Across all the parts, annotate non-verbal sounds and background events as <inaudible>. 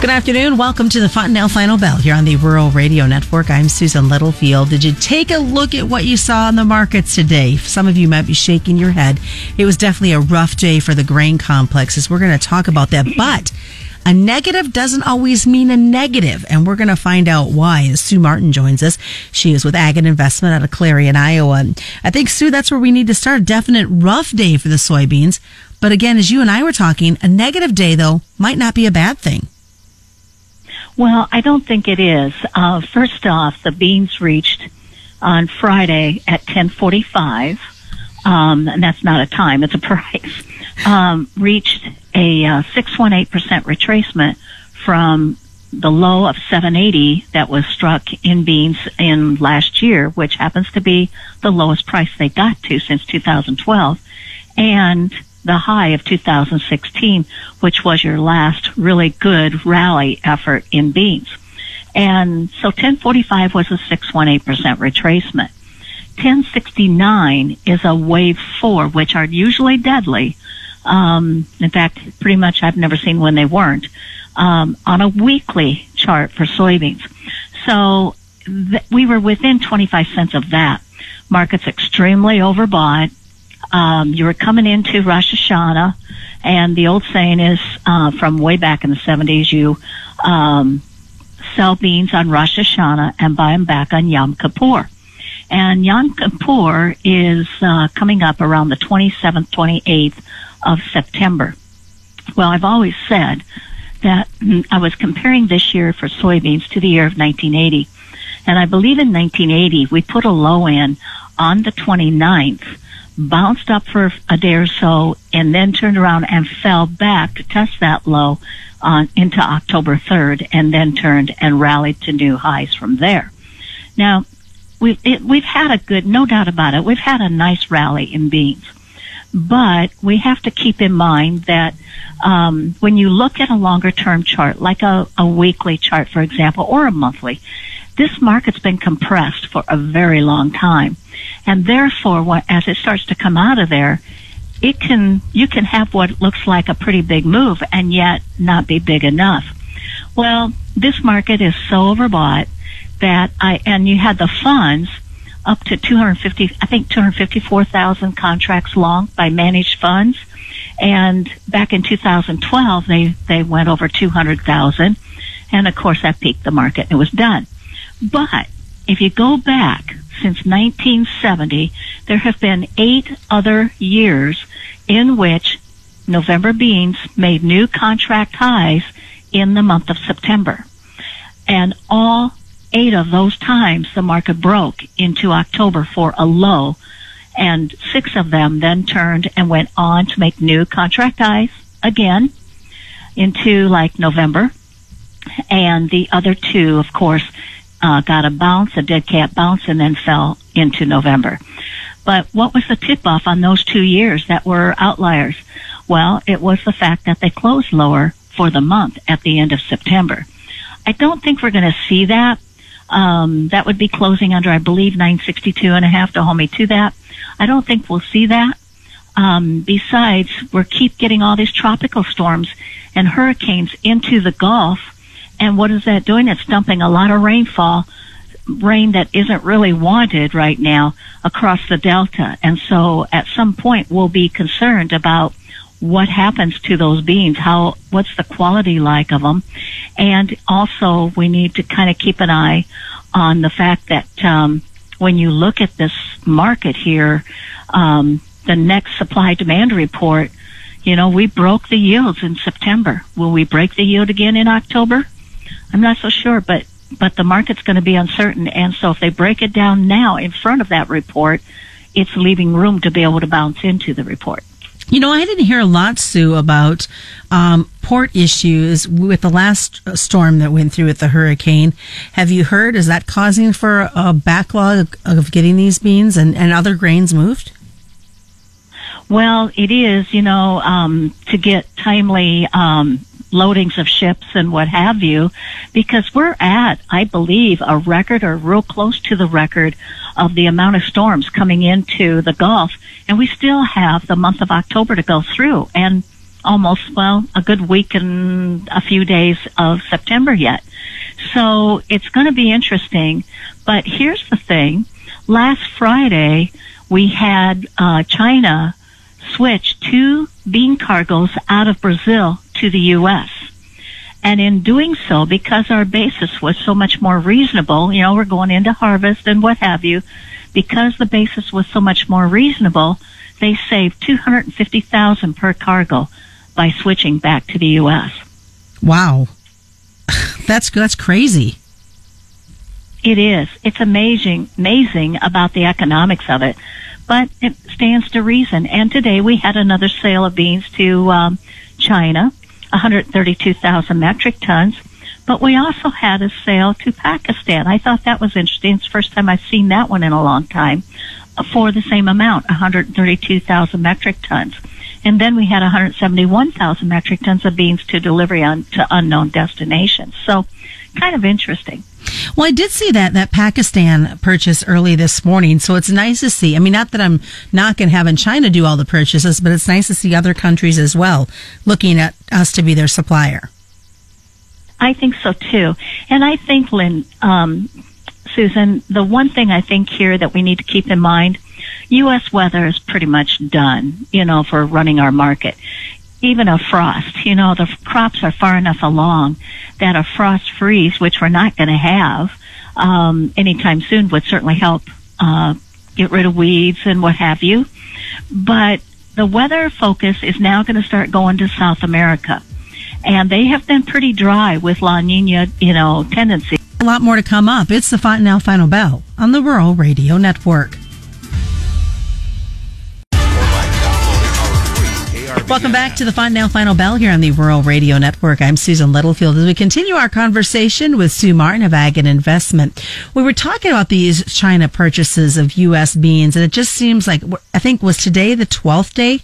Good afternoon. Welcome to the Fontanelle Final Bell here on the Rural Radio Network. I'm Susan Littlefield. Did you take a look at what you saw in the markets today? Some of you might be shaking your head. It was definitely a rough day for the grain complexes. We're going to talk about that, but a negative doesn't always mean a negative, and we're going to find out why as Sue Martin joins us. She is with Ag and Investment out of Clarion, Iowa. I think, Sue, that's where we need to start. A definite rough day for the soybeans. But again, as you and I were talking, a negative day, though, might not be a bad thing. Well, I don't think it is. Uh, first off, the beans reached on Friday at 1045, um, and that's not a time, it's a price, um, reached a uh, 618% retracement from the low of 780 that was struck in beans in last year, which happens to be the lowest price they got to since 2012. And the high of 2016, which was your last really good rally effort in beans. And so 1045 was a 618% retracement. 1069 is a wave four, which are usually deadly. Um, in fact, pretty much I've never seen when they weren't, um, on a weekly chart for soybeans. So th- we were within 25 cents of that. Market's extremely overbought um, you were coming into Rosh Hashanah, and the old saying is uh, from way back in the 70s, you um, sell beans on Rosh Hashanah and buy them back on Yom Kippur. And Yom Kippur is uh, coming up around the 27th, 28th of September. Well, I've always said that I was comparing this year for soybeans to the year of 1980. And I believe in 1980, we put a low in on the 29th bounced up for a day or so, and then turned around and fell back to test that low on into October 3rd, and then turned and rallied to new highs from there. Now, we've it, we've had a good, no doubt about it. We've had a nice rally in beans, but we have to keep in mind that um, when you look at a longer term chart, like a, a weekly chart, for example, or a monthly, this market's been compressed for a very long time. And therefore, what, as it starts to come out of there, it can, you can have what looks like a pretty big move and yet not be big enough. Well, this market is so overbought that I, and you had the funds up to 250, I think 254,000 contracts long by managed funds. And back in 2012, they, they went over 200,000. And of course that peaked the market and it was done. But if you go back since 1970, there have been eight other years in which November beans made new contract highs in the month of September. And all eight of those times the market broke into October for a low and six of them then turned and went on to make new contract highs again into like November. And the other two, of course, uh, got a bounce, a dead cat bounce, and then fell into November. But what was the tip off on those two years that were outliers? Well, it was the fact that they closed lower for the month at the end of September. I don't think we're going to see that. Um, that would be closing under, I believe, 962 and a half to hold me to that. I don't think we'll see that. Um, besides, we're keep getting all these tropical storms and hurricanes into the Gulf and what is that doing? It's dumping a lot of rainfall, rain that isn't really wanted right now across the delta. And so at some point we'll be concerned about what happens to those beans, how, what's the quality like of them. And also we need to kind of keep an eye on the fact that, um, when you look at this market here, um, the next supply demand report, you know, we broke the yields in September. Will we break the yield again in October? I'm not so sure, but but the market's going to be uncertain, and so if they break it down now in front of that report, it's leaving room to be able to bounce into the report. You know, I didn't hear a lot, Sue, about um, port issues with the last storm that went through with the hurricane. Have you heard? Is that causing for a backlog of getting these beans and, and other grains moved? Well, it is, you know, um, to get timely um, loadings of ships and what have you, because we're at, I believe, a record or real close to the record of the amount of storms coming into the Gulf, and we still have the month of October to go through. And almost, well, a good week and a few days of September yet. So it's going to be interesting. But here's the thing. Last Friday, we had uh, China switch two bean cargoes out of Brazil to the U.S. And in doing so, because our basis was so much more reasonable, you know, we're going into harvest and what have you, because the basis was so much more reasonable, they saved 250,000 per cargo by switching back to the US. Wow. <laughs> That's that's crazy. It is. It's amazing amazing about the economics of it. But it stands to reason. And today we had another sale of beans to um, China 132,000 metric tons. But we also had a sale to Pakistan. I thought that was interesting. It's the first time I've seen that one in a long time uh, for the same amount, 132,000 metric tons. And then we had 171,000 metric tons of beans to delivery on to unknown destinations. So kind of interesting. Well, I did see that that Pakistan purchase early this morning, so it's nice to see. I mean, not that I'm not going knocking having China do all the purchases, but it's nice to see other countries as well looking at us to be their supplier. I think so too, and I think Lynn, um, Susan, the one thing I think here that we need to keep in mind, U.S. weather is pretty much done, you know, for running our market even a frost. You know, the crops are far enough along that a frost freeze, which we're not going to have um, anytime soon, would certainly help uh, get rid of weeds and what have you. But the weather focus is now going to start going to South America. And they have been pretty dry with La Nina, you know, tendency. A lot more to come up. It's the Fontanelle Final Bell on the Rural Radio Network. Welcome back to the Fontanelle Final Bell here on the Rural Radio Network. I'm Susan Littlefield as we continue our conversation with Sue Martin of Ag and Investment. We were talking about these China purchases of U.S. beans, and it just seems like I think was today the 12th day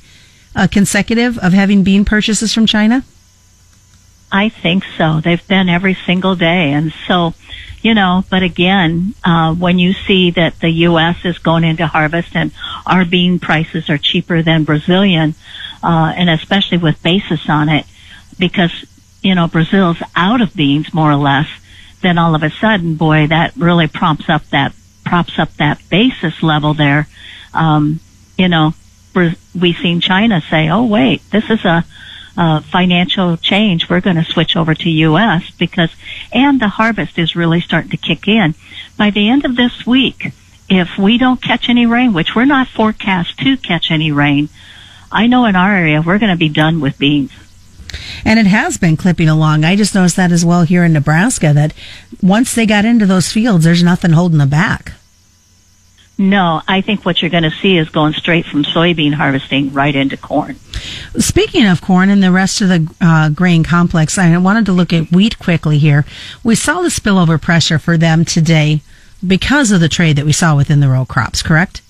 uh, consecutive of having bean purchases from China. I think so. They've been every single day, and so you know. But again, uh, when you see that the U.S. is going into harvest and our bean prices are cheaper than Brazilian uh, and especially with basis on it, because you know Brazil's out of beans more or less. Then all of a sudden, boy, that really prompts up that props up that basis level there. Um, you know, we've seen China say, "Oh, wait, this is a." Uh, financial change, we're going to switch over to U.S. because, and the harvest is really starting to kick in. By the end of this week, if we don't catch any rain, which we're not forecast to catch any rain, I know in our area we're going to be done with beans. And it has been clipping along. I just noticed that as well here in Nebraska that once they got into those fields, there's nothing holding them back. No, I think what you're going to see is going straight from soybean harvesting right into corn. Speaking of corn and the rest of the uh, grain complex, I wanted to look at wheat quickly here. We saw the spillover pressure for them today because of the trade that we saw within the row crops, correct?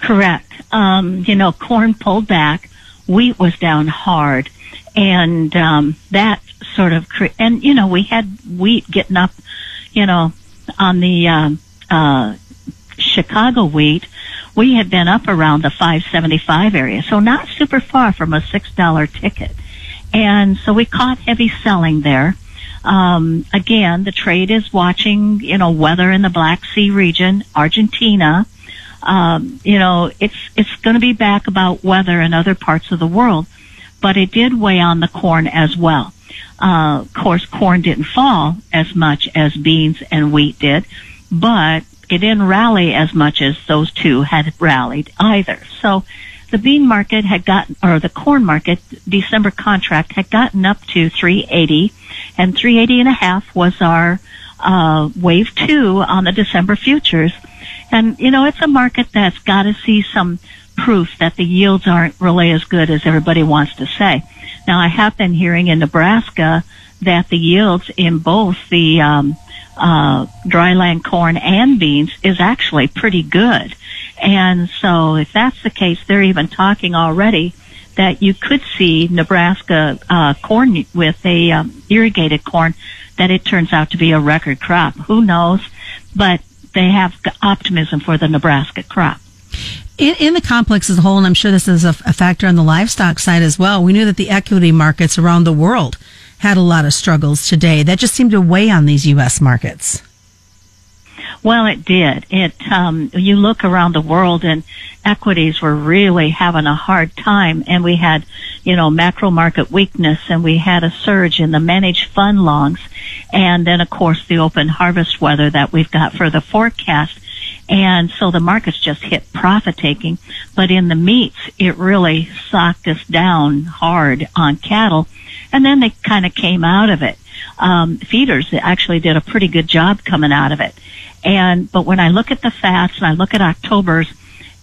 Correct. Um, you know, corn pulled back, wheat was down hard, and um, that sort of cre- and you know we had wheat getting up, you know, on the um, uh, Chicago wheat. We had been up around the 575 area, so not super far from a six dollar ticket, and so we caught heavy selling there. Um, again, the trade is watching, you know, weather in the Black Sea region, Argentina um, you know, it's it's going to be back about weather in other parts of the world, but it did weigh on the corn as well. Uh, of course, corn didn't fall as much as beans and wheat did, but it didn't rally as much as those two had rallied either. So the bean market had gotten, or the corn market, December contract had gotten up to 380, and 380 and a half was our uh, wave two on the December futures. And, you know, it's a market that's got to see some proof that the yields aren't really as good as everybody wants to say. Now, I have been hearing in Nebraska that the yields in both the um, uh, dryland corn and beans is actually pretty good. And so if that's the case, they're even talking already that you could see Nebraska uh, corn with a um, irrigated corn that it turns out to be a record crop. Who knows? But they have optimism for the Nebraska crop. In, in, the complex as a whole, and I'm sure this is a, a factor on the livestock side as well, we knew that the equity markets around the world had a lot of struggles today. That just seemed to weigh on these U.S. markets. Well, it did. It um, you look around the world and equities were really having a hard time, and we had, you know, macro market weakness, and we had a surge in the managed fund longs, and then of course the open harvest weather that we've got for the forecast. And so the markets just hit profit taking, but in the meats, it really socked us down hard on cattle, and then they kind of came out of it. Um, feeders actually did a pretty good job coming out of it. And, but when I look at the fats and I look at October's,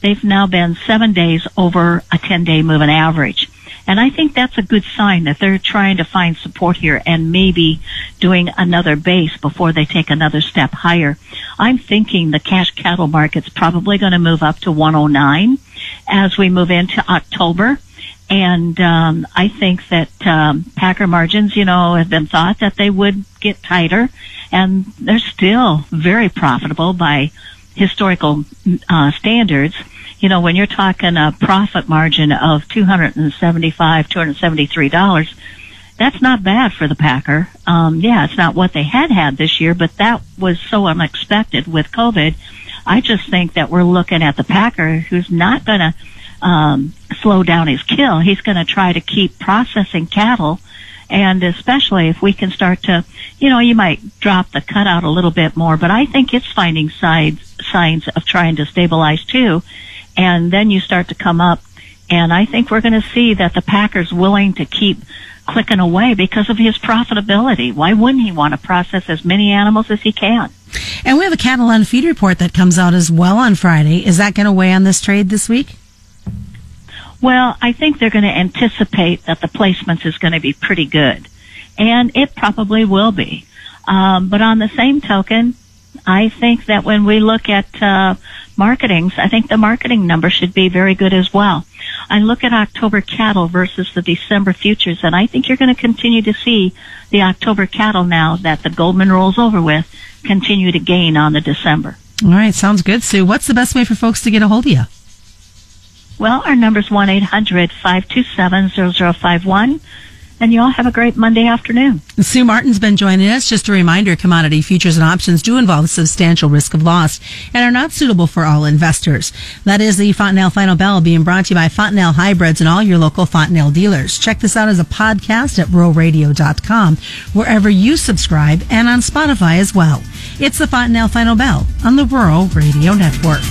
they've now been seven days over a 10 day moving average. And I think that's a good sign that they're trying to find support here and maybe doing another base before they take another step higher. I'm thinking the cash cattle market's probably going to move up to 109 as we move into October. And um, I think that um, packer margins, you know, have been thought that they would get tighter, and they're still very profitable by historical uh, standards. You know, when you're talking a profit margin of two hundred and seventy-five, two hundred seventy-three dollars, that's not bad for the packer. Um, yeah, it's not what they had had this year, but that was so unexpected with COVID. I just think that we're looking at the packer who's not going to um, slow down his kill. He's going to try to keep processing cattle. And especially if we can start to, you know, you might drop the cutout a little bit more, but I think it's finding signs, signs of trying to stabilize too. And then you start to come up and I think we're going to see that the Packers willing to keep clicking away because of his profitability. Why wouldn't he want to process as many animals as he can? And we have a cattle on feed report that comes out as well on Friday. Is that going to weigh on this trade this week? Well, I think they're going to anticipate that the placements is going to be pretty good. And it probably will be. Um, but on the same token, I think that when we look at uh, marketings, I think the marketing number should be very good as well. I look at October cattle versus the December futures, and I think you're going to continue to see the October cattle now that the Goldman rolls over with continue to gain on the December. All right, sounds good, Sue. What's the best way for folks to get a hold of you? Well, our number is 1-800-527-0051. And you all have a great Monday afternoon. Sue Martin's been joining us. Just a reminder, commodity futures and options do involve substantial risk of loss and are not suitable for all investors. That is the Fontanelle Final Bell being brought to you by Fontanelle Hybrids and all your local Fontanelle dealers. Check this out as a podcast at ruralradio.com, wherever you subscribe, and on Spotify as well. It's the Fontanelle Final Bell on the Rural Radio Network.